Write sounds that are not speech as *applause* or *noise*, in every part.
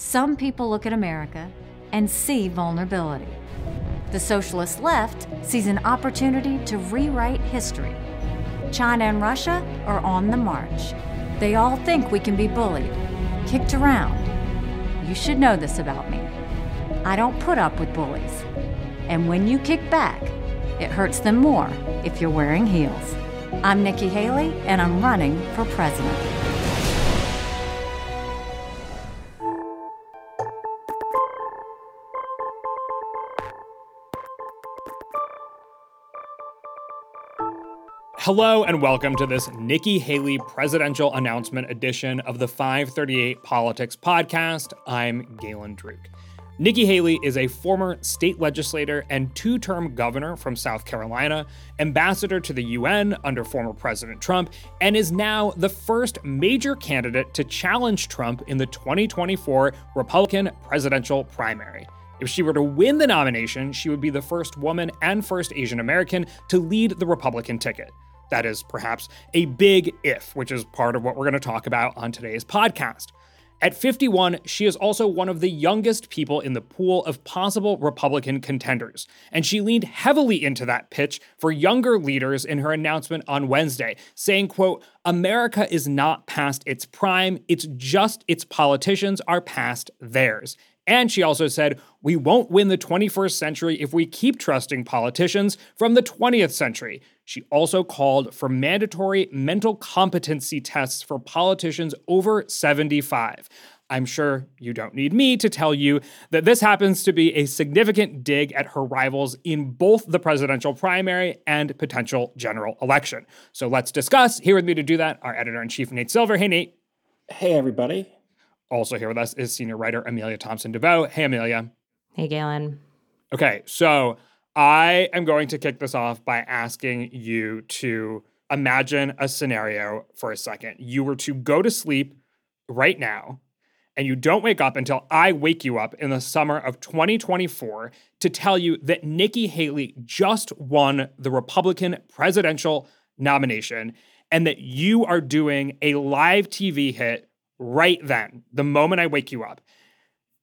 Some people look at America and see vulnerability. The socialist left sees an opportunity to rewrite history. China and Russia are on the march. They all think we can be bullied, kicked around. You should know this about me. I don't put up with bullies. And when you kick back, it hurts them more if you're wearing heels. I'm Nikki Haley, and I'm running for president. Hello and welcome to this Nikki Haley presidential announcement edition of the 538 Politics podcast. I'm Galen Druk. Nikki Haley is a former state legislator and two term governor from South Carolina, ambassador to the UN under former President Trump, and is now the first major candidate to challenge Trump in the 2024 Republican presidential primary. If she were to win the nomination, she would be the first woman and first Asian American to lead the Republican ticket. That is perhaps a big if, which is part of what we're going to talk about on today's podcast. At 51, she is also one of the youngest people in the pool of possible Republican contenders, and she leaned heavily into that pitch for younger leaders in her announcement on Wednesday, saying, quote, America is not past its prime, it's just its politicians are past theirs. And she also said, We won't win the 21st century if we keep trusting politicians from the 20th century. She also called for mandatory mental competency tests for politicians over 75. I'm sure you don't need me to tell you that this happens to be a significant dig at her rivals in both the presidential primary and potential general election. So let's discuss. Here with me to do that, our editor in chief, Nate Silver. Hey, Nate. Hey, everybody. Also here with us is senior writer Amelia Thomson DeVeaux. Hey, Amelia. Hey, Galen. Okay, so I am going to kick this off by asking you to imagine a scenario for a second. You were to go to sleep right now, and you don't wake up until I wake you up in the summer of 2024 to tell you that Nikki Haley just won the Republican presidential nomination and that you are doing a live TV hit right then, the moment I wake you up.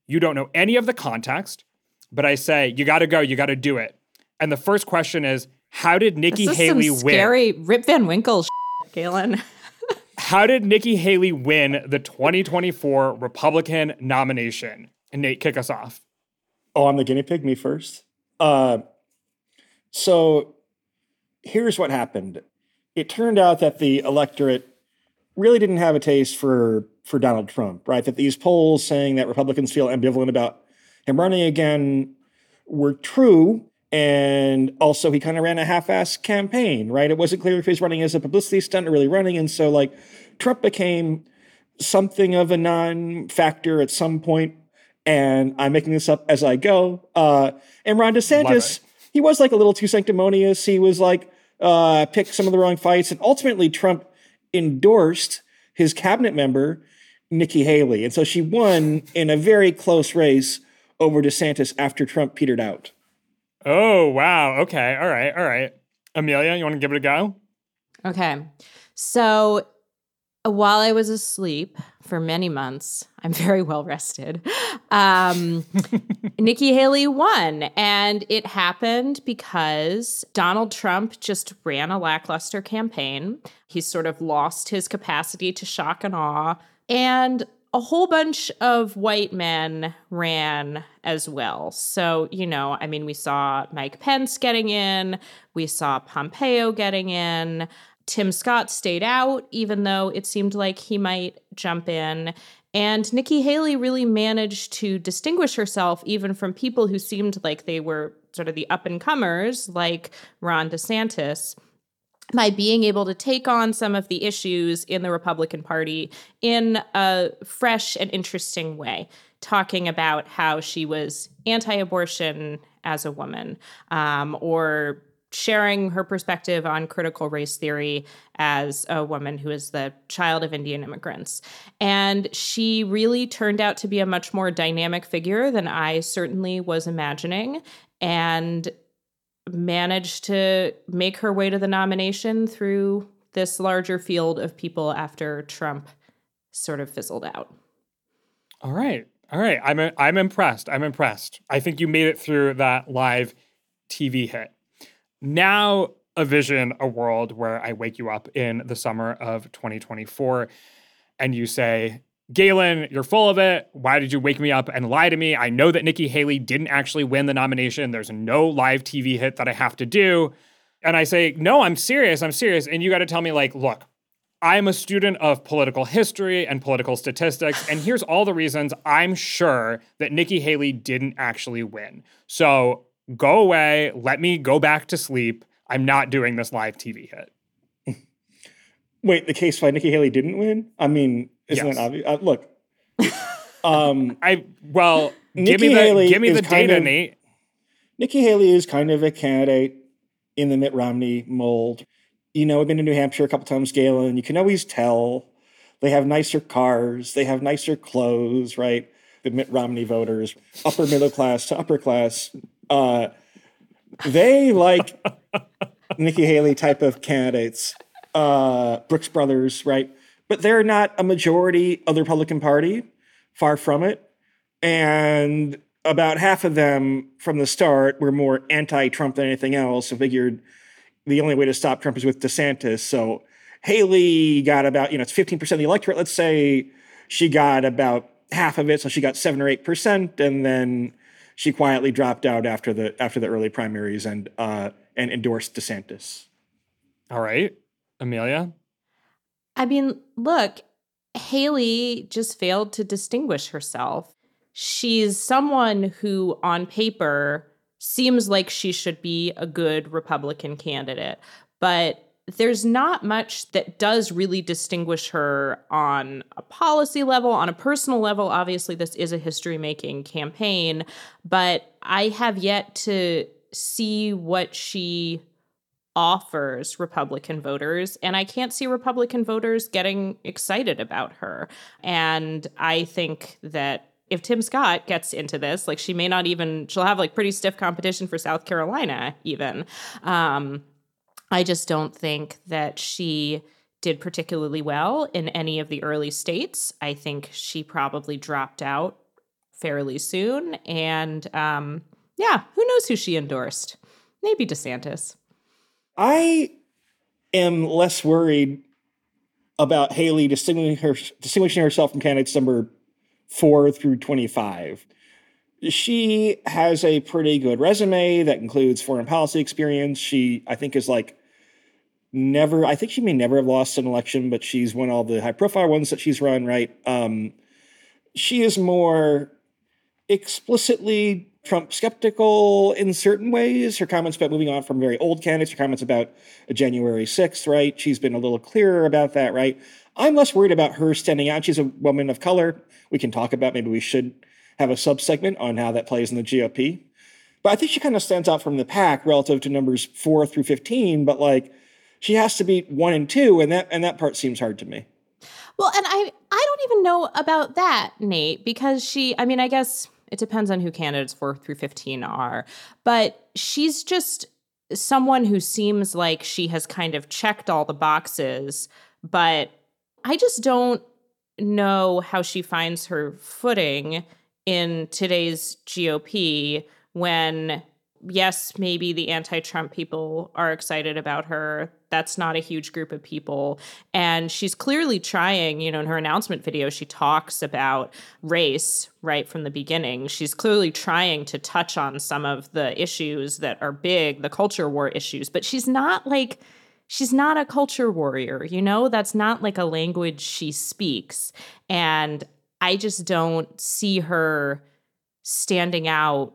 You don't know any of the context, but I say, you got to go, you got to do it. And the first question is, how did Nikki Haley some scary win? Rip Van Winkle, shit, Galen. *laughs* how did Nikki Haley win the 2024 Republican nomination? And Nate, kick us off. Oh, I'm the guinea pig. Me first. Uh, so here's what happened. It turned out that the electorate really didn't have a taste for for Donald Trump, right? That these polls saying that Republicans feel ambivalent about him running again were true. And also, he kind of ran a half assed campaign, right? It wasn't clear if he was running as a publicity stunt or really running. And so, like, Trump became something of a non factor at some point. And I'm making this up as I go. Uh, and Ron DeSantis, he was like a little too sanctimonious. He was like, uh, picked some of the wrong fights. And ultimately, Trump endorsed his cabinet member Nikki Haley. And so she won in a very close race over DeSantis after Trump petered out. Oh, wow. Okay. All right. All right. Amelia, you want to give it a go? Okay. So while I was asleep for many months, *laughs* I'm very well rested. Um, *laughs* Nikki Haley won. And it happened because Donald Trump just ran a lackluster campaign. He sort of lost his capacity to shock and awe and a whole bunch of white men ran as well. So, you know, I mean, we saw Mike Pence getting in, we saw Pompeo getting in. Tim Scott stayed out, even though it seemed like he might jump in. And Nikki Haley really managed to distinguish herself even from people who seemed like they were sort of the up and comers, like Ron DeSantis by being able to take on some of the issues in the Republican Party in a fresh and interesting way, talking about how she was anti abortion as a woman um, or sharing her perspective on critical race theory as a woman who is the child of Indian immigrants. And she really turned out to be a much more dynamic figure than I certainly was imagining. And managed to make her way to the nomination through this larger field of people after Trump sort of fizzled out. All right. All right, I'm I'm impressed. I'm impressed. I think you made it through that live TV hit. Now envision a world where I wake you up in the summer of 2024 and you say, Galen, you're full of it. Why did you wake me up and lie to me? I know that Nikki Haley didn't actually win the nomination. There's no live TV hit that I have to do. And I say, No, I'm serious. I'm serious. And you got to tell me, like, look, I'm a student of political history and political statistics. And here's all the reasons I'm sure that Nikki Haley didn't actually win. So go away. Let me go back to sleep. I'm not doing this live TV hit. *laughs* Wait, the case why Nikki Haley didn't win? I mean, isn't Yes. that obvious? Uh, look, *laughs* um, I well, give me the Haley give me the data, of- Nate. Nikki Haley is kind of a candidate in the Mitt Romney mold. You know, I've been to New Hampshire a couple times, Galen. You can always tell they have nicer cars, they have nicer clothes, right? The Mitt Romney voters, upper middle class to upper class, uh, they like Nikki Haley type of candidates, uh, Brooks Brothers, right? But they're not a majority of the Republican Party, far from it. And about half of them from the start were more anti Trump than anything else. So figured the only way to stop Trump is with DeSantis. So Haley got about, you know, it's 15% of the electorate. Let's say she got about half of it. So she got seven or 8%. And then she quietly dropped out after the after the early primaries and uh, and endorsed DeSantis. All right, Amelia. I mean, look, Haley just failed to distinguish herself. She's someone who, on paper, seems like she should be a good Republican candidate, but there's not much that does really distinguish her on a policy level, on a personal level. Obviously, this is a history making campaign, but I have yet to see what she offers Republican voters. And I can't see Republican voters getting excited about her. And I think that if Tim Scott gets into this, like she may not even, she'll have like pretty stiff competition for South Carolina, even. Um, I just don't think that she did particularly well in any of the early states. I think she probably dropped out fairly soon. And um, yeah, who knows who she endorsed? Maybe DeSantis. I am less worried about Haley distinguishing, her, distinguishing herself from candidates number four through 25. She has a pretty good resume that includes foreign policy experience. She, I think, is like never, I think she may never have lost an election, but she's won all the high profile ones that she's run, right? Um, she is more explicitly Trump skeptical in certain ways. Her comments about moving on from very old candidates, her comments about January 6th, right? She's been a little clearer about that, right? I'm less worried about her standing out. She's a woman of color. We can talk about maybe we should have a subsegment on how that plays in the GOP. But I think she kind of stands out from the pack relative to numbers four through 15. But like, she has to beat one and two, and that and that part seems hard to me. Well, and I I don't even know about that, Nate, because she I mean, I guess it depends on who candidates 4 through 15 are, but she's just someone who seems like she has kind of checked all the boxes, but I just don't know how she finds her footing in today's GOP when yes, maybe the anti Trump people are excited about her. That's not a huge group of people. And she's clearly trying, you know, in her announcement video, she talks about race right from the beginning. She's clearly trying to touch on some of the issues that are big, the culture war issues, but she's not like, she's not a culture warrior, you know? That's not like a language she speaks. And I just don't see her standing out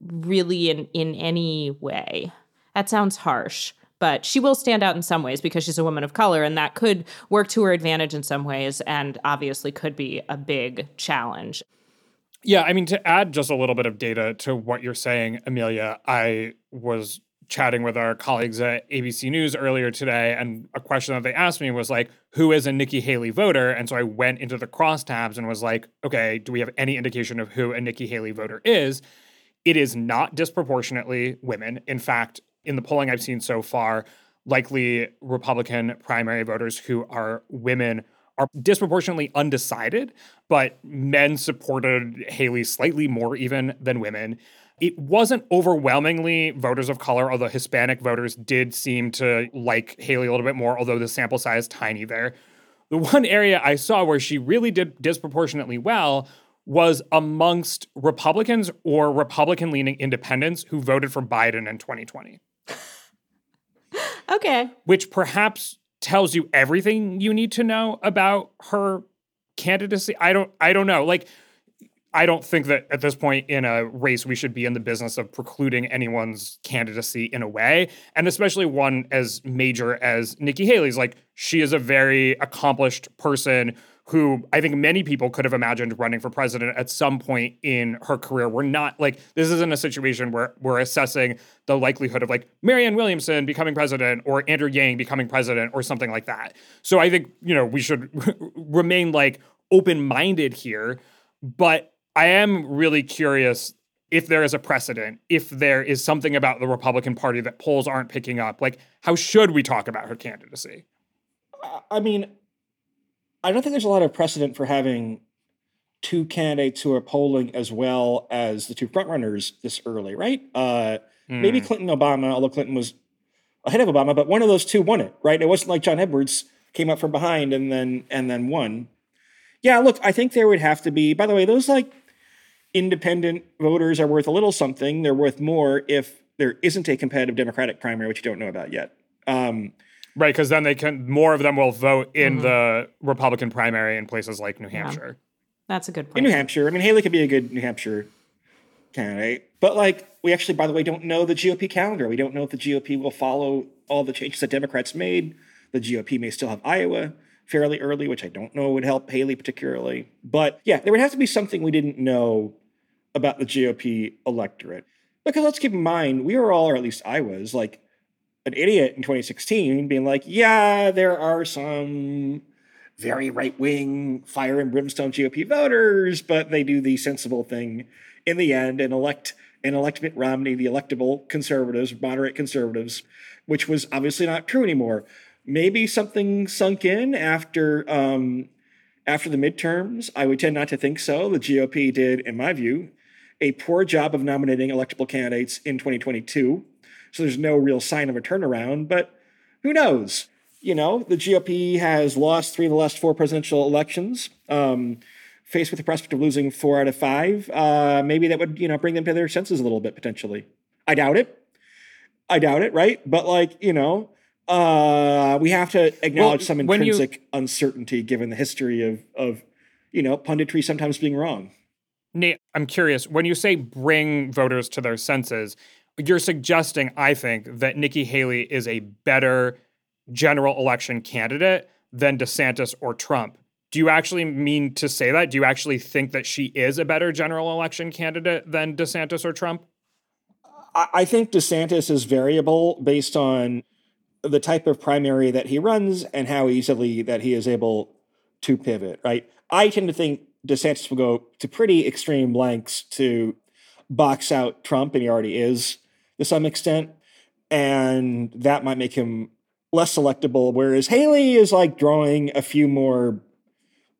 really in in any way. That sounds harsh, but she will stand out in some ways because she's a woman of color and that could work to her advantage in some ways and obviously could be a big challenge. Yeah, I mean, to add just a little bit of data to what you're saying, Amelia, I was chatting with our colleagues at ABC News earlier today, and a question that they asked me was like, who is a Nikki Haley voter? And so I went into the crosstabs and was like, okay, do we have any indication of who a Nikki Haley voter is? It is not disproportionately women. In fact, in the polling I've seen so far, likely Republican primary voters who are women are disproportionately undecided, but men supported Haley slightly more even than women. It wasn't overwhelmingly voters of color, although Hispanic voters did seem to like Haley a little bit more, although the sample size is tiny there. The one area I saw where she really did disproportionately well was amongst Republicans or Republican leaning independents who voted for Biden in 2020. *laughs* okay. Which perhaps tells you everything you need to know about her candidacy. I don't I don't know. Like I don't think that at this point in a race we should be in the business of precluding anyone's candidacy in a way, and especially one as major as Nikki Haley's. Like she is a very accomplished person who I think many people could have imagined running for president at some point in her career. We're not like this isn't a situation where we're assessing the likelihood of like Marianne Williamson becoming president or Andrew Yang becoming president or something like that. So I think, you know, we should *laughs* remain like open-minded here, but I am really curious if there is a precedent, if there is something about the Republican Party that polls aren't picking up, like how should we talk about her candidacy? I mean, I don't think there's a lot of precedent for having two candidates who are polling as well as the two frontrunners this early, right? Uh, mm. Maybe Clinton, Obama, although Clinton was ahead of Obama, but one of those two won it, right? It wasn't like John Edwards came up from behind and then and then won. Yeah, look, I think there would have to be. By the way, those like independent voters are worth a little something. They're worth more if there isn't a competitive Democratic primary, which you don't know about yet. Um, right, because then they can more of them will vote in mm-hmm. the Republican primary in places like New Hampshire. Yeah. That's a good point. In New Hampshire, I mean, Haley could be a good New Hampshire candidate, but like we actually, by the way, don't know the GOP calendar. We don't know if the GOP will follow all the changes that Democrats made. The GOP may still have Iowa fairly early, which I don't know would help Haley particularly. But yeah, there would have to be something we didn't know about the GOP electorate. Because let's keep in mind, we were all, or at least I was, like an idiot in 2016, being like, yeah, there are some very right wing, fire and brimstone GOP voters, but they do the sensible thing in the end and elect and elect Mitt Romney, the electable conservatives, moderate conservatives, which was obviously not true anymore. Maybe something sunk in after um, after the midterms. I would tend not to think so. The GOP did, in my view, a poor job of nominating electable candidates in 2022. So there's no real sign of a turnaround, but who knows? You know, the GOP has lost three of the last four presidential elections. Um, faced with the prospect of losing four out of five, uh, maybe that would, you know, bring them to their senses a little bit potentially. I doubt it. I doubt it, right? But like, you know, uh, we have to acknowledge well, some intrinsic you, uncertainty given the history of of you know punditry sometimes being wrong. Nate, I'm curious. When you say bring voters to their senses, you're suggesting, I think, that Nikki Haley is a better general election candidate than DeSantis or Trump. Do you actually mean to say that? Do you actually think that she is a better general election candidate than DeSantis or Trump? I think DeSantis is variable based on the type of primary that he runs and how easily that he is able to pivot, right? I tend to think DeSantis will go to pretty extreme lengths to box out Trump, and he already is to some extent. And that might make him less selectable. Whereas Haley is like drawing a few more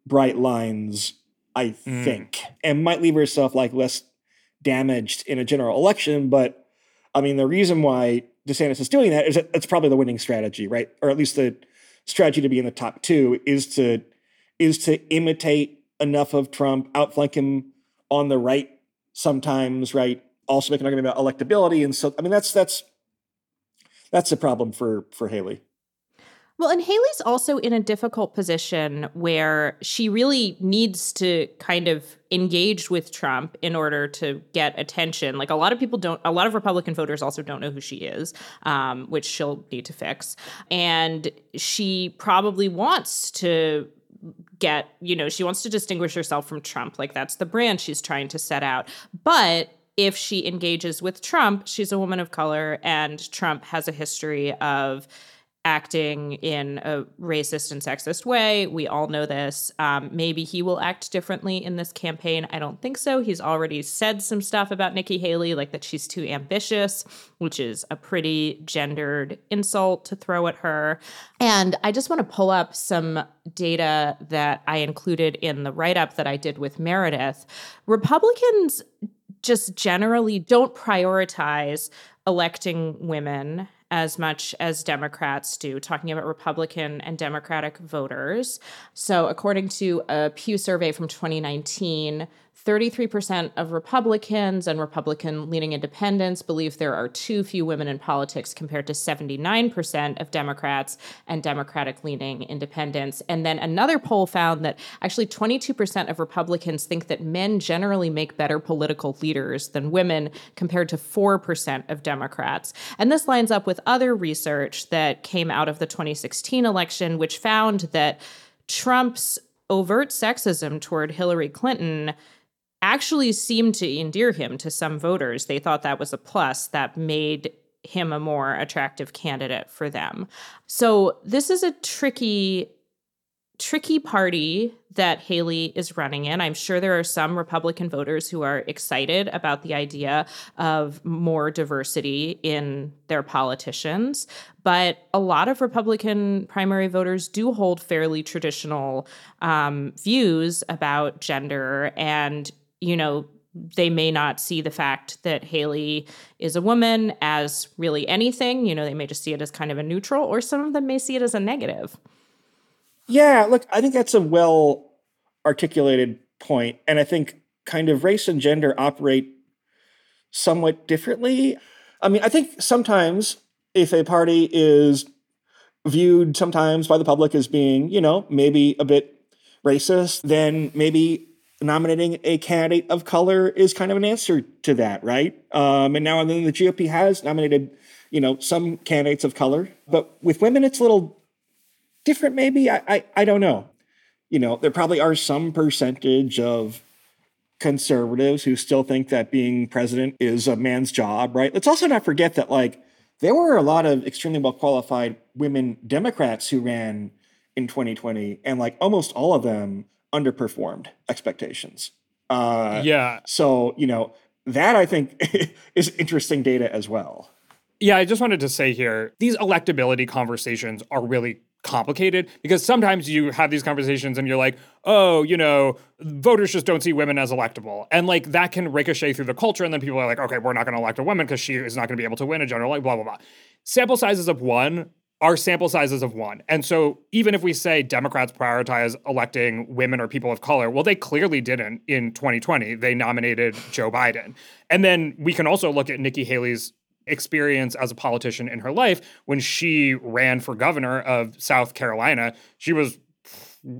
bright lines, I mm. think, and might leave herself like less damaged in a general election. But I mean, the reason why DeSantis is doing that is that it's probably the winning strategy, right? Or at least the strategy to be in the top two is to is to imitate enough of Trump, outflank him on the right sometimes, right? Also make an argument about electability. And so I mean that's that's that's a problem for for Haley. Well, and Haley's also in a difficult position where she really needs to kind of engage with Trump in order to get attention. Like a lot of people don't, a lot of Republican voters also don't know who she is, um, which she'll need to fix. And she probably wants to get, you know, she wants to distinguish herself from Trump. Like that's the brand she's trying to set out. But if she engages with Trump, she's a woman of color, and Trump has a history of acting in a racist and sexist way. We all know this. Um, maybe he will act differently in this campaign. I don't think so. He's already said some stuff about Nikki Haley, like that she's too ambitious, which is a pretty gendered insult to throw at her. And I just want to pull up some data that I included in the write up that I did with Meredith. Republicans just generally don't prioritize electing women as much as Democrats do, talking about Republican and Democratic voters. So, according to a Pew survey from 2019, 33% of Republicans and Republican leaning independents believe there are too few women in politics compared to 79% of Democrats and Democratic leaning independents. And then another poll found that actually 22% of Republicans think that men generally make better political leaders than women compared to 4% of Democrats. And this lines up with other research that came out of the 2016 election, which found that Trump's overt sexism toward Hillary Clinton actually seemed to endear him to some voters. They thought that was a plus that made him a more attractive candidate for them. So this is a tricky tricky party that Haley is running in. I'm sure there are some Republican voters who are excited about the idea of more diversity in their politicians, but a lot of Republican primary voters do hold fairly traditional um, views about gender and you know, they may not see the fact that Haley is a woman as really anything. You know, they may just see it as kind of a neutral, or some of them may see it as a negative. Yeah, look, I think that's a well articulated point, and I think kind of race and gender operate somewhat differently. I mean, I think sometimes if a party is viewed sometimes by the public as being, you know, maybe a bit racist, then maybe nominating a candidate of color is kind of an answer to that, right? Um, and now and then the GOP has nominated, you know, some candidates of color, but with women, it's a little different. Maybe I, I, I don't know. You know, there probably are some percentage of conservatives who still think that being president is a man's job, right? Let's also not forget that like there were a lot of extremely well qualified women Democrats who ran in 2020, and like almost all of them underperformed expectations. Uh, yeah. So, you know, that I think *laughs* is interesting data as well. Yeah, I just wanted to say here these electability conversations are really complicated because sometimes you have these conversations and you're like, oh, you know, voters just don't see women as electable. And like that can ricochet through the culture. And then people are like, okay, we're not going to elect a woman because she is not going to be able to win a general, like, blah, blah, blah. Sample sizes of one are sample sizes of one. And so even if we say Democrats prioritize electing women or people of color, well, they clearly didn't in 2020. They nominated Joe Biden. And then we can also look at Nikki Haley's experience as a politician in her life when she ran for governor of South Carolina. She was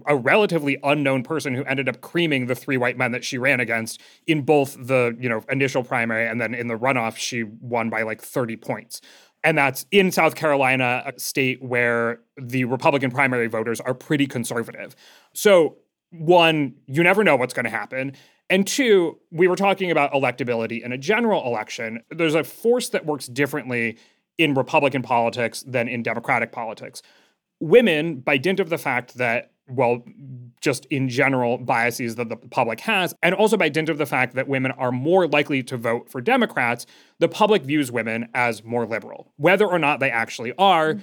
a relatively unknown person who ended up creaming the three white men that she ran against in both the, you know, initial primary and then in the runoff she won by like 30 points. And that's in South Carolina, a state where the Republican primary voters are pretty conservative. So, one, you never know what's going to happen. And two, we were talking about electability in a general election. There's a force that works differently in Republican politics than in Democratic politics. Women, by dint of the fact that well, just in general biases that the public has, and also by dint of the fact that women are more likely to vote for Democrats, the public views women as more liberal, whether or not they actually are. Mm-hmm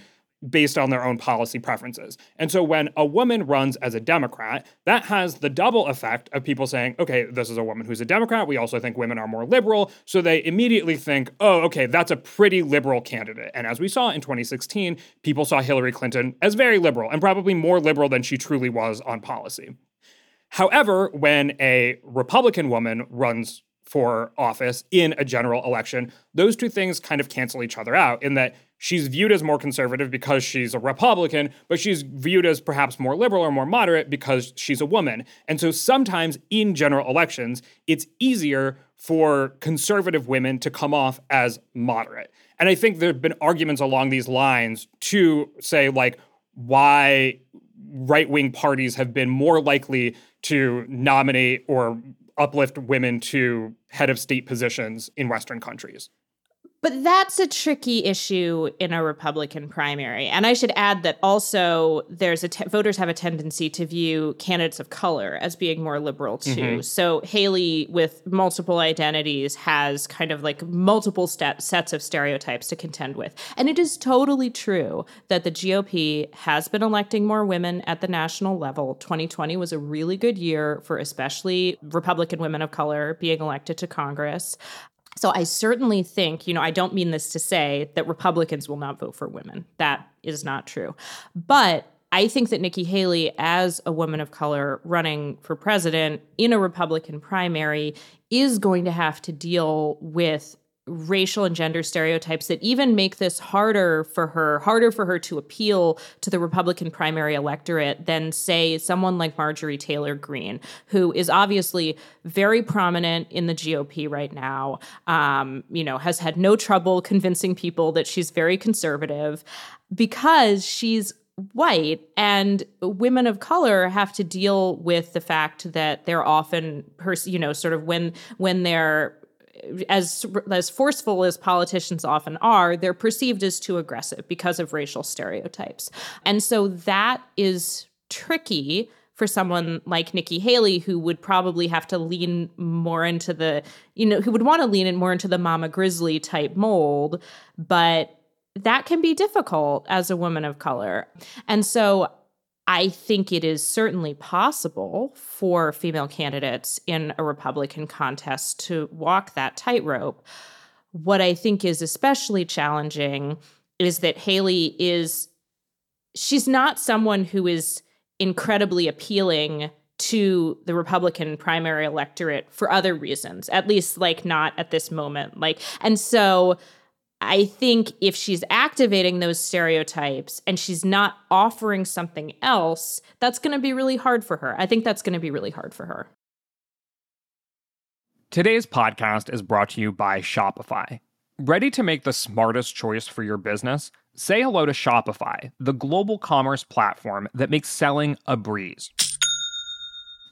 based on their own policy preferences. And so when a woman runs as a Democrat, that has the double effect of people saying, okay, this is a woman who's a Democrat. We also think women are more liberal. So they immediately think, oh, okay, that's a pretty liberal candidate. And as we saw in 2016, people saw Hillary Clinton as very liberal and probably more liberal than she truly was on policy. However, when a Republican woman runs for office in a general election, those two things kind of cancel each other out in that she's viewed as more conservative because she's a Republican, but she's viewed as perhaps more liberal or more moderate because she's a woman. And so sometimes in general elections, it's easier for conservative women to come off as moderate. And I think there have been arguments along these lines to say, like, why right wing parties have been more likely to nominate or uplift women to head of state positions in Western countries. But that's a tricky issue in a Republican primary. And I should add that also there's a te- voters have a tendency to view candidates of color as being more liberal too. Mm-hmm. So Haley with multiple identities has kind of like multiple st- sets of stereotypes to contend with. And it is totally true that the GOP has been electing more women at the national level. 2020 was a really good year for especially Republican women of color being elected to Congress. So I certainly think, you know, I don't mean this to say that Republicans will not vote for women. That is not true. But I think that Nikki Haley, as a woman of color running for president in a Republican primary, is going to have to deal with racial and gender stereotypes that even make this harder for her, harder for her to appeal to the Republican primary electorate than, say, someone like Marjorie Taylor Greene, who is obviously very prominent in the GOP right now, um, you know, has had no trouble convincing people that she's very conservative because she's white and women of color have to deal with the fact that they're often pers- you know sort of when when they're as as forceful as politicians often are, they're perceived as too aggressive because of racial stereotypes. And so that is tricky for someone like Nikki Haley, who would probably have to lean more into the, you know, who would want to lean in more into the mama grizzly type mold, but that can be difficult as a woman of color. And so I think it is certainly possible for female candidates in a Republican contest to walk that tightrope. What I think is especially challenging is that Haley is, she's not someone who is incredibly appealing to the Republican primary electorate for other reasons, at least like not at this moment. Like, and so I think if she's activating those stereotypes and she's not offering something else, that's going to be really hard for her. I think that's going to be really hard for her. Today's podcast is brought to you by Shopify. Ready to make the smartest choice for your business? Say hello to Shopify, the global commerce platform that makes selling a breeze.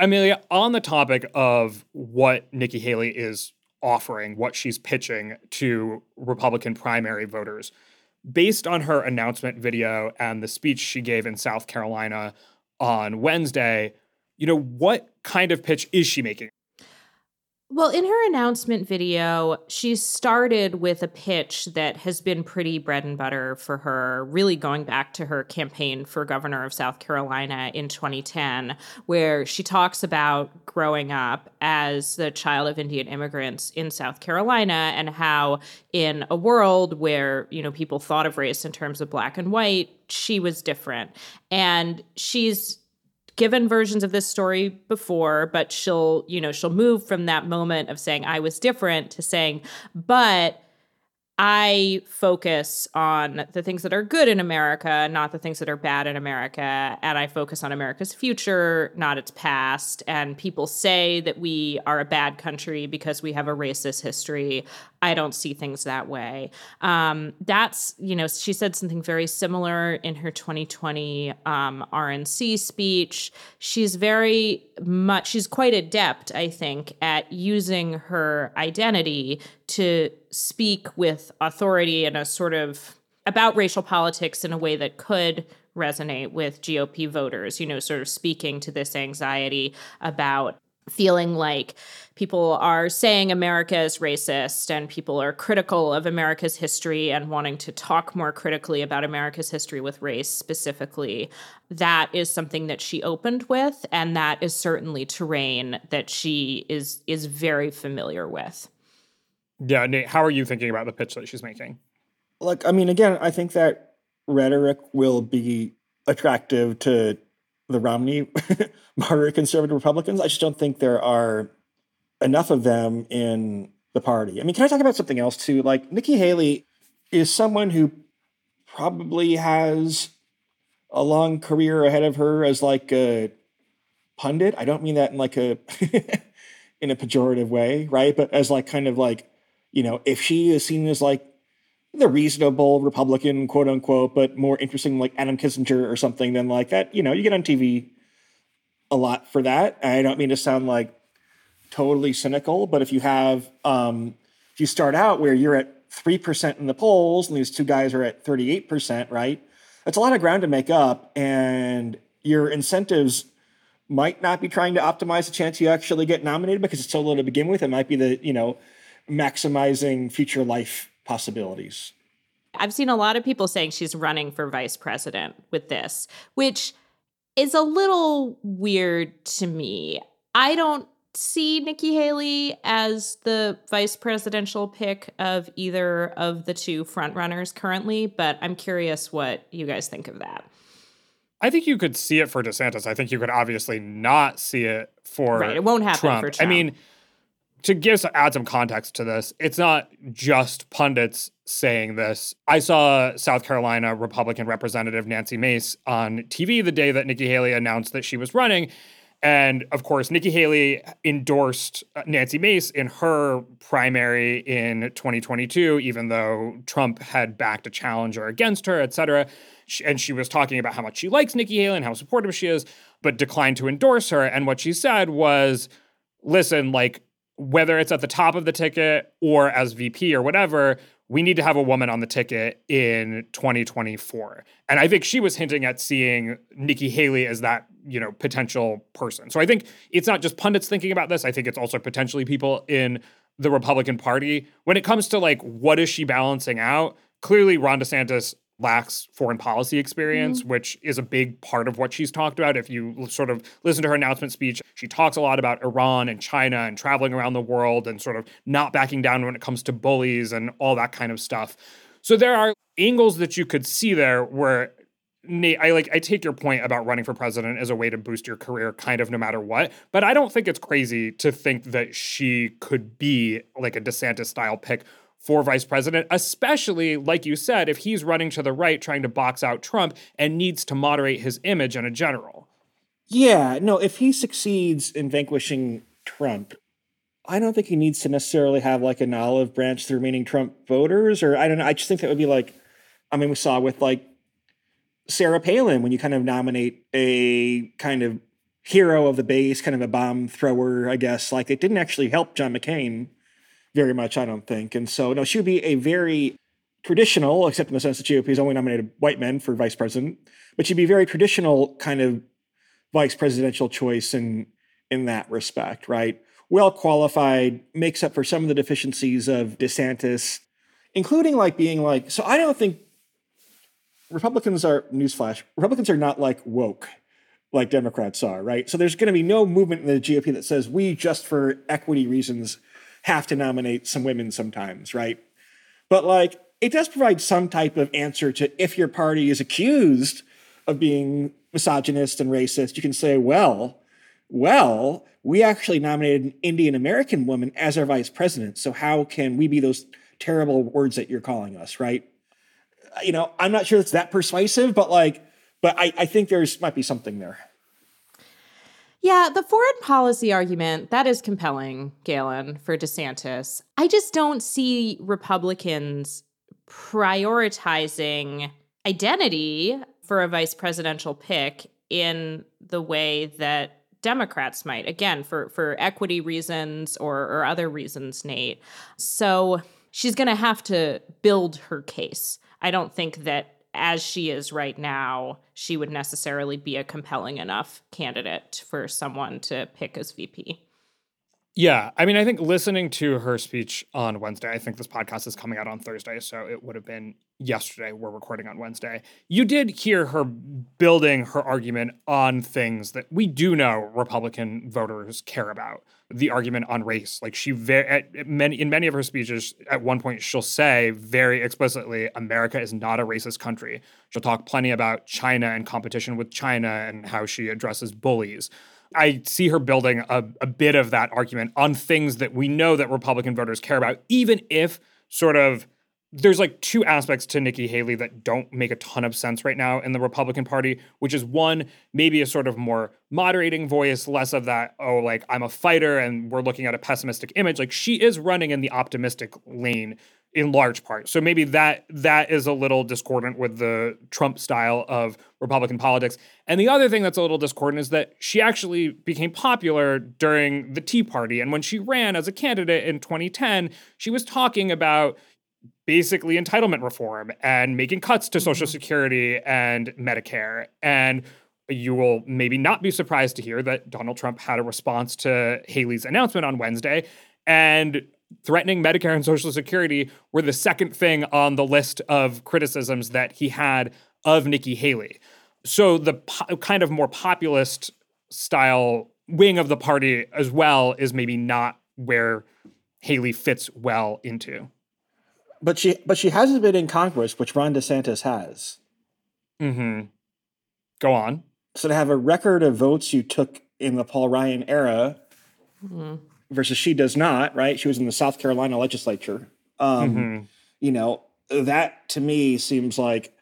Amelia, on the topic of what Nikki Haley is offering, what she's pitching to Republican primary voters, based on her announcement video and the speech she gave in South Carolina on Wednesday, you know, what kind of pitch is she making? Well, in her announcement video, she started with a pitch that has been pretty bread and butter for her, really going back to her campaign for governor of South Carolina in 2010, where she talks about growing up as the child of Indian immigrants in South Carolina and how in a world where, you know, people thought of race in terms of black and white, she was different. And she's given versions of this story before, but she'll, you know, she'll move from that moment of saying I was different to saying, but I focus on the things that are good in America, not the things that are bad in America. And I focus on America's future, not its past. And people say that we are a bad country because we have a racist history. I don't see things that way. Um, that's, you know, she said something very similar in her 2020 um, RNC speech. She's very much, she's quite adept, I think, at using her identity to speak with authority in a sort of about racial politics in a way that could resonate with GOP voters, you know, sort of speaking to this anxiety about feeling like people are saying America is racist and people are critical of America's history and wanting to talk more critically about America's history with race specifically. That is something that she opened with and that is certainly terrain that she is is very familiar with. Yeah, Nate, how are you thinking about the pitch that she's making? Like, I mean, again, I think that rhetoric will be attractive to the Romney *laughs* moderate conservative Republicans. I just don't think there are enough of them in the party. I mean, can I talk about something else too? Like Nikki Haley is someone who probably has a long career ahead of her as like a pundit. I don't mean that in like a *laughs* in a pejorative way, right? But as like kind of like, you know, if she is seen as like the reasonable Republican, quote unquote, but more interesting like Adam Kinzinger or something than like that, you know, you get on TV a lot for that. I don't mean to sound like totally cynical, but if you have um if you start out where you're at three percent in the polls and these two guys are at 38%, right? That's a lot of ground to make up, and your incentives might not be trying to optimize the chance you actually get nominated because it's so low to begin with. It might be the, you know, maximizing future life possibilities. I've seen a lot of people saying she's running for vice president with this, which is a little weird to me. I don't see Nikki Haley as the vice presidential pick of either of the two frontrunners currently, but I'm curious what you guys think of that. I think you could see it for DeSantis. I think you could obviously not see it for right. It won't happen Trump. for Trump. I mean, to give add some context to this, it's not just pundits saying this. I saw South Carolina Republican Representative Nancy Mace on TV the day that Nikki Haley announced that she was running. And of course, Nikki Haley endorsed uh, Nancy Mace in her primary in 2022, even though Trump had backed a challenger against her, et cetera. And she was talking about how much she likes Nikki Haley and how supportive she is, but declined to endorse her. And what she said was, listen, like, whether it's at the top of the ticket or as VP or whatever, we need to have a woman on the ticket in 2024. And I think she was hinting at seeing Nikki Haley as that, you know, potential person. So I think it's not just pundits thinking about this. I think it's also potentially people in the Republican Party. When it comes to like what is she balancing out? Clearly Ron DeSantis lacks foreign policy experience, mm-hmm. which is a big part of what she's talked about. If you sort of listen to her announcement speech, she talks a lot about Iran and China and traveling around the world and sort of not backing down when it comes to bullies and all that kind of stuff. So there are angles that you could see there where Nate, I like I take your point about running for president as a way to boost your career kind of no matter what, but I don't think it's crazy to think that she could be like a DeSantis style pick for vice president, especially, like you said, if he's running to the right trying to box out Trump and needs to moderate his image in a general. Yeah, no, if he succeeds in vanquishing Trump, I don't think he needs to necessarily have like an olive branch to the remaining Trump voters, or I don't know. I just think that would be like, I mean, we saw with like Sarah Palin when you kind of nominate a kind of hero of the base, kind of a bomb thrower, I guess. Like it didn't actually help John McCain very much, I don't think. And so, no, she would be a very traditional, except in the sense that GOP has only nominated white men for vice president, but she'd be very traditional kind of vice presidential choice in in that respect, right? Well qualified, makes up for some of the deficiencies of DeSantis, including like being like, so I don't think Republicans are newsflash, Republicans are not like woke like Democrats are, right? So there's going to be no movement in the GOP that says we just for equity reasons have to nominate some women sometimes, right? But like it does provide some type of answer to if your party is accused of being misogynist and racist, you can say, well, well, we actually nominated an Indian American woman as our vice president. So how can we be those terrible words that you're calling us, right? You know, I'm not sure it's that persuasive, but like, but I, I think there's might be something there. Yeah, the foreign policy argument, that is compelling, Galen, for DeSantis. I just don't see Republicans prioritizing identity for a vice presidential pick in the way that Democrats might, again, for, for equity reasons or, or other reasons, Nate. So she's going to have to build her case. I don't think that as she is right now, she would necessarily be a compelling enough candidate for someone to pick as VP. Yeah, I mean, I think listening to her speech on Wednesday, I think this podcast is coming out on Thursday, so it would have been yesterday. We're recording on Wednesday. You did hear her building her argument on things that we do know Republican voters care about. The argument on race, like she very many in many of her speeches, at one point she'll say very explicitly, "America is not a racist country." She'll talk plenty about China and competition with China and how she addresses bullies. I see her building a, a bit of that argument on things that we know that Republican voters care about, even if sort of there's like two aspects to Nikki Haley that don't make a ton of sense right now in the Republican Party, which is one, maybe a sort of more moderating voice, less of that, oh, like I'm a fighter and we're looking at a pessimistic image. Like she is running in the optimistic lane in large part. So maybe that that is a little discordant with the Trump style of Republican politics. And the other thing that's a little discordant is that she actually became popular during the Tea Party and when she ran as a candidate in 2010, she was talking about basically entitlement reform and making cuts to social mm-hmm. security and Medicare and you will maybe not be surprised to hear that Donald Trump had a response to Haley's announcement on Wednesday and threatening Medicare and Social Security were the second thing on the list of criticisms that he had of Nikki Haley. So the po- kind of more populist style wing of the party as well is maybe not where Haley fits well into. But she but she hasn't been in Congress, which Ron DeSantis has. Mm-hmm. Go on. So to have a record of votes you took in the Paul Ryan era, mm-hmm versus she does not, right? She was in the South Carolina legislature. Um, mm-hmm. You know, that to me seems like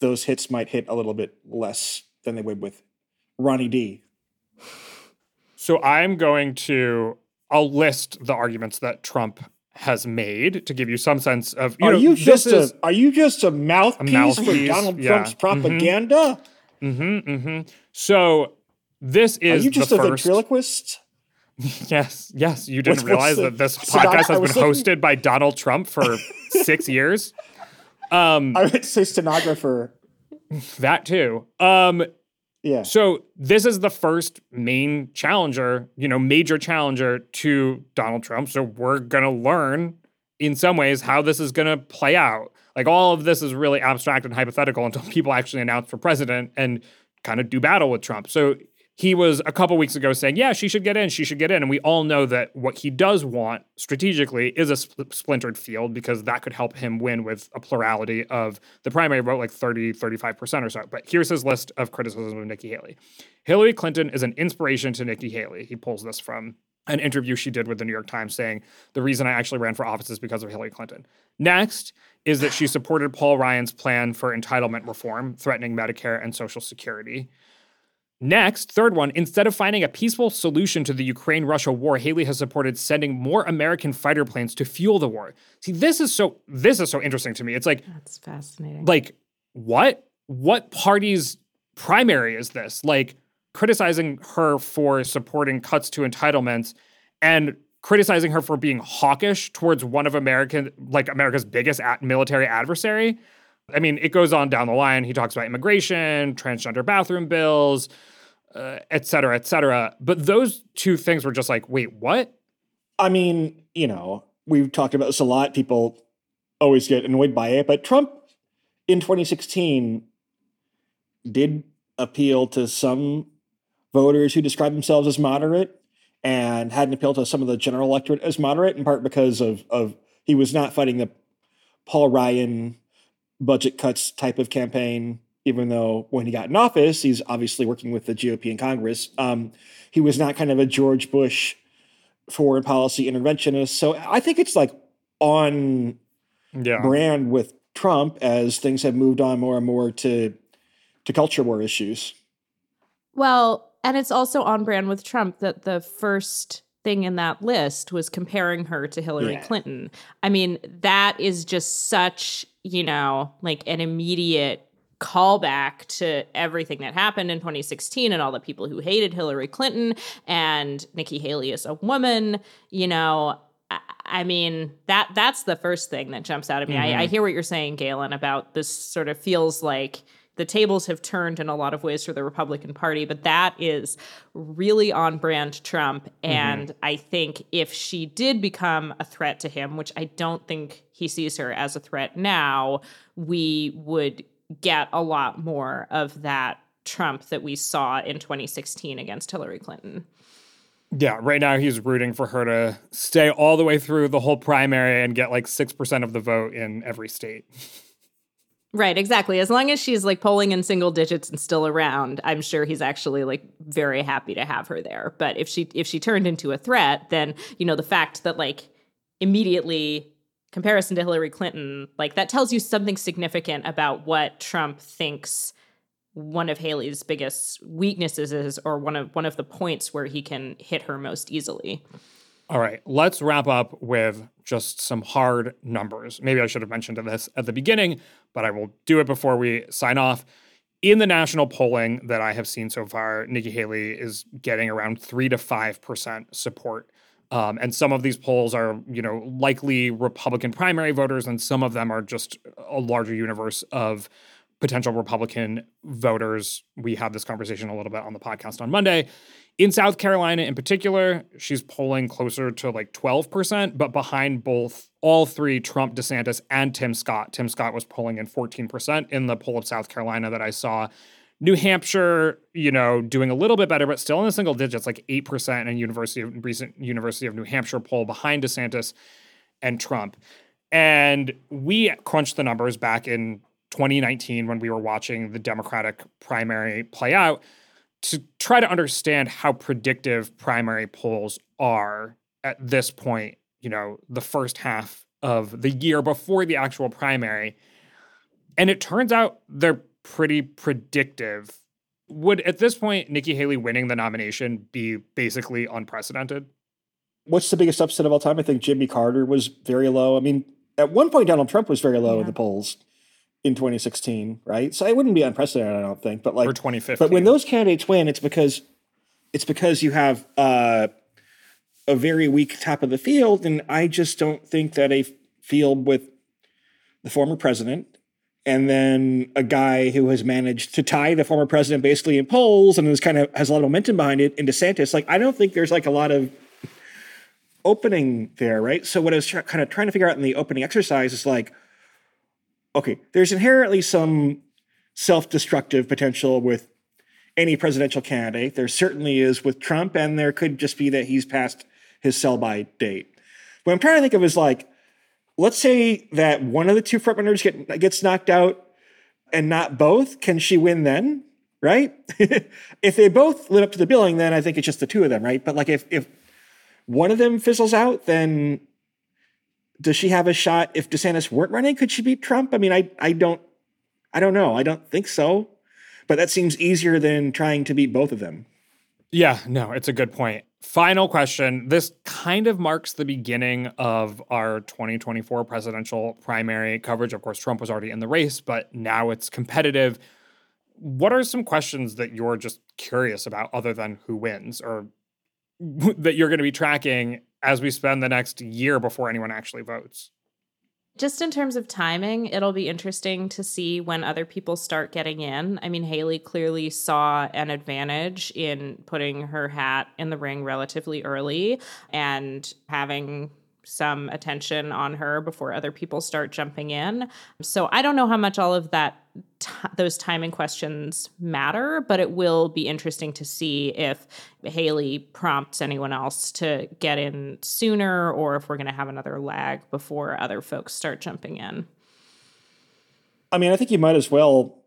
those hits might hit a little bit less than they would with Ronnie D. So I'm going to, I'll list the arguments that Trump has made to give you some sense of. You are know, you just a are you just a mouthpiece, a mouthpiece for Donald yeah. Trump's propaganda? Mm-hmm. mm-hmm. Mm-hmm. So this is are you just a first, ventriloquist? *laughs* Yes, yes. You didn't what's, realize what's that this podcast has been hosted by Donald Trump for *laughs* six years. Um, I would say stenographer. That too. Um, yeah. So this is the first main challenger, you know, major challenger to Donald Trump. So we're gonna learn in some ways how this is gonna play out. Like all of this is really abstract and hypothetical until *laughs* people actually announce for president and kind of do battle with Trump. So he was a couple weeks ago saying, yeah, she should get in, she should get in. And we all know that what he does want strategically is a sp- splintered field because that could help him win with a plurality of the primary vote, like 30, 35% or so. But here's his list of criticisms of Nikki Haley. Hillary Clinton is an inspiration to Nikki Haley. He pulls this from an interview she did with the New York Times saying, the reason I actually ran for office is because of Hillary Clinton. Next is that she supported Paul Ryan's plan for entitlement reform, threatening Medicare and Social Security. Next, third one, instead of finding a peaceful solution to the Ukraine Russia war, Haley has supported sending more American fighter planes to fuel the war. See, this is so this is so interesting to me. It's like That's fascinating. Like what what party's primary is this? Like criticizing her for supporting cuts to entitlements and criticizing her for being hawkish towards one of American like America's biggest military adversary. I mean, it goes on down the line. He talks about immigration, transgender bathroom bills, uh, et cetera, et cetera. But those two things were just like, wait, what? I mean, you know, we've talked about this a lot. People always get annoyed by it, but Trump in 2016 did appeal to some voters who describe themselves as moderate and had an appeal to some of the general electorate as moderate, in part because of of he was not fighting the Paul Ryan budget cuts type of campaign even though when he got in office, he's obviously working with the GOP in Congress. Um, he was not kind of a George Bush foreign policy interventionist. So I think it's like on yeah. brand with Trump as things have moved on more and more to to culture war issues. Well, and it's also on brand with Trump that the first thing in that list was comparing her to Hillary Yeah. Clinton. I mean, that is just such, you know, like an immediate callback to everything that happened in 2016 and all the people who hated Hillary Clinton and Nikki Haley is a woman, you know, I- mean that that's the first thing that jumps out at me. I, I mm-hmm. hear what you're saying, Galen, about this sort of feels like the tables have turned in a lot of ways for the Republican Party, but that is really on brand Trump. Mm-hmm. And I think if she did become a threat to him, which I don't think he sees her as a threat now, we would get a lot more of that Trump that we saw in 2016 against Hillary Clinton. Yeah, right now he's rooting for her to stay all the way through the whole primary and get like 6% of the vote in every state. *laughs* Right, exactly. As long as she's like polling in single digits and still around, I'm sure he's actually like very happy to have her there. But if she if she turned into a threat, then you know the fact that like immediately comparison to Hillary Clinton, like that tells you something significant about what Trump thinks one of Haley's biggest weaknesses is or one of one of the points where he can hit her most easily. All right, let's wrap up with just some hard numbers. Maybe I should have mentioned this at the beginning, but I will do it before we sign off. In the national polling that I have seen so far, Nikki Haley is getting around three to five percent support. Um, and some of these polls are, you know, likely Republican primary voters, and some of them are just a larger universe of potential Republican voters. We had this conversation a little bit on the podcast on Monday. In South Carolina, in particular, she's polling closer to like 12%, but behind both all three Trump, DeSantis, and Tim Scott. Tim Scott was polling in 14% in the poll of South Carolina that I saw. New Hampshire, you know, doing a little bit better, but still in the single digits, like 8% in University of recent University of New Hampshire poll behind DeSantis and Trump. And we crunched the numbers back in 2019 when we were watching the Democratic primary play out to try to understand how predictive primary polls are at this point, you know, the first half of the year before the actual primary. And it turns out they're pretty predictive. Would at this point Nikki Haley winning the nomination be basically unprecedented? What's the biggest upset of all time? I think Jimmy Carter was very low. I mean, at one point Donald Trump was very low in the polls in 2016, right? So it wouldn't be unprecedented, I don't think. But like Or 2015. But when those candidates win, it's because it's because you have uh, a very weak top of the field, and I just don't think that a field with the former president and then a guy who has managed to tie the former president basically in polls and is kind of has a lot of momentum behind it in DeSantis. Like I don't think there's like a lot of opening there, right? So what I was try- kind of trying to figure out in the opening exercise is like, okay, there's inherently some self-destructive potential with any presidential candidate. There certainly is with Trump, and there could just be that he's past his sell-by date. What I'm trying to think of is like, let's say that one of the two frontrunners get gets knocked out, and not both. Can she win then? Right? *laughs* if they both live up to the billing, then I think it's just the two of them, right? But like if if one of them fizzles out, then does she have a shot? If DeSantis weren't running, could she beat Trump? I mean, I I don't I don't know. I don't think so. But that seems easier than trying to beat both of them. Yeah, no, it's a good point. Final question. This kind of marks the beginning of our 2024 presidential primary coverage. Of course, Trump was already in the race, but now it's competitive. What are some questions that you're just curious about other than who wins or *laughs* that you're going to be tracking as we spend the next year before anyone actually votes? Just in terms of timing, it'll be interesting to see when other people start getting in. I mean, Haley clearly saw an advantage in putting her hat in the ring relatively early and having some attention on her before other people start jumping in. So I don't know how much all of that t- those timing questions matter, but it will be interesting to see if Haley prompts anyone else to get in sooner or if we're going to have another lag before other folks start jumping in. I mean, I think you might as well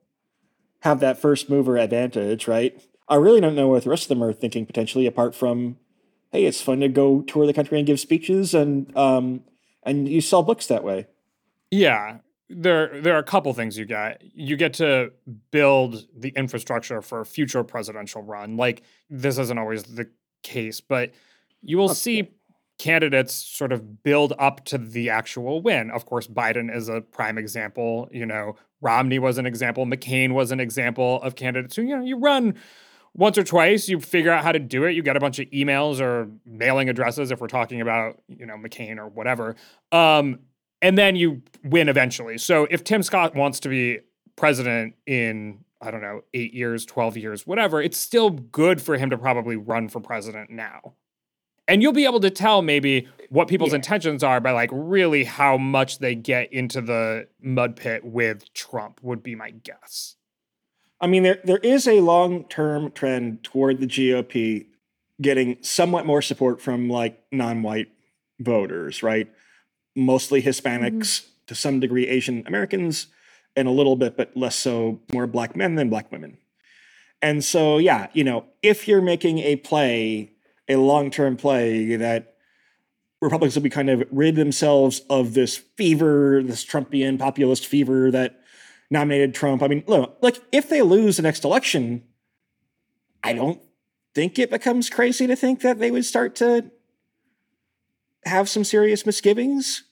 have that first mover advantage, right? I really don't know what the rest of them are thinking potentially, apart from, hey, it's fun to go tour the country and give speeches and um, and you sell books that way. Yeah, there there are a couple things you get. You get to build the infrastructure for a future presidential run. Like this isn't always the case, but you will see candidates sort of build up to the actual win. Of course, Biden is a prime example. You know, Romney was an example. McCain was an example of candidates who, you know, you run once or twice, you figure out how to do it. You get a bunch of emails or mailing addresses if we're talking about, you know, McCain or whatever. Um, and then you win eventually. So if Tim Scott wants to be president in I don't know, 8 years, 12 years, whatever, it's still good for him to probably run for president now. And you'll be able to tell maybe what people's yeah. intentions are by like really how much they get into the mud pit with Trump would be my guess. I mean, there there is a long term trend toward the GOP getting somewhat more support from like non white voters, right? mostly Hispanics, mm-hmm. to some degree Asian Americans, and a little bit, but less so, more black men than black women. And so, yeah, you know, if you're making a play, a long term play that Republicans will be kind of rid themselves of this fever, this Trumpian populist fever that nominated Trump. I mean, look, like if they lose the next election, I don't think it becomes crazy to think that they would start to have some serious misgivings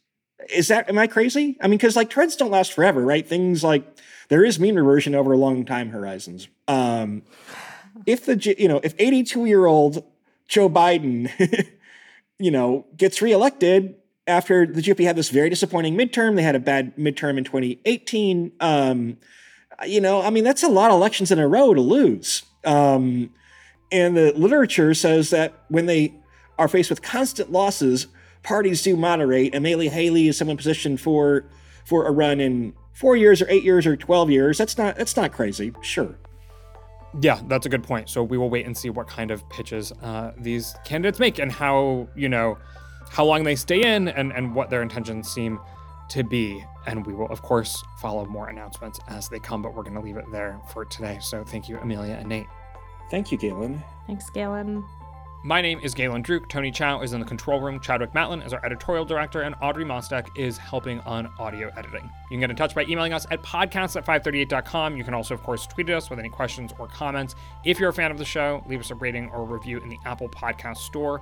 is that am I crazy? I mean, because like trends don't last forever, right? Things like there is mean reversion over long time horizons. Um, if the you know if 82 year old Joe Biden, *laughs* you know, gets reelected after the GOP had this very disappointing midterm, they had a bad midterm in 2018. Um, you know, I mean, that's a lot of elections in a row to lose. Um, and the literature says that when they are faced with constant losses, parties do moderate. And Amelia Haley is someone positioned for for a run in four years or eight years or twelve years. That's not that's not crazy. Sure. Yeah, that's a good point. So we will wait and see what kind of pitches uh, these candidates make and how you know how long they stay in and and what their intentions seem to be. And we will, of course, follow more announcements as they come. But we're going to leave it there for today. So thank you, Amelia and Nate. Thank you, Galen. Thanks, Galen. My name is Galen Druke. Tony Chow is in the control room. Chadwick Matlin is our editorial director, and Audrey Mostek is helping on audio editing. You can get in touch by emailing us at podcasts at 538.com. You can also, of course, tweet at us with any questions or comments. If you're a fan of the show, leave us a rating or a review in the Apple Podcast Store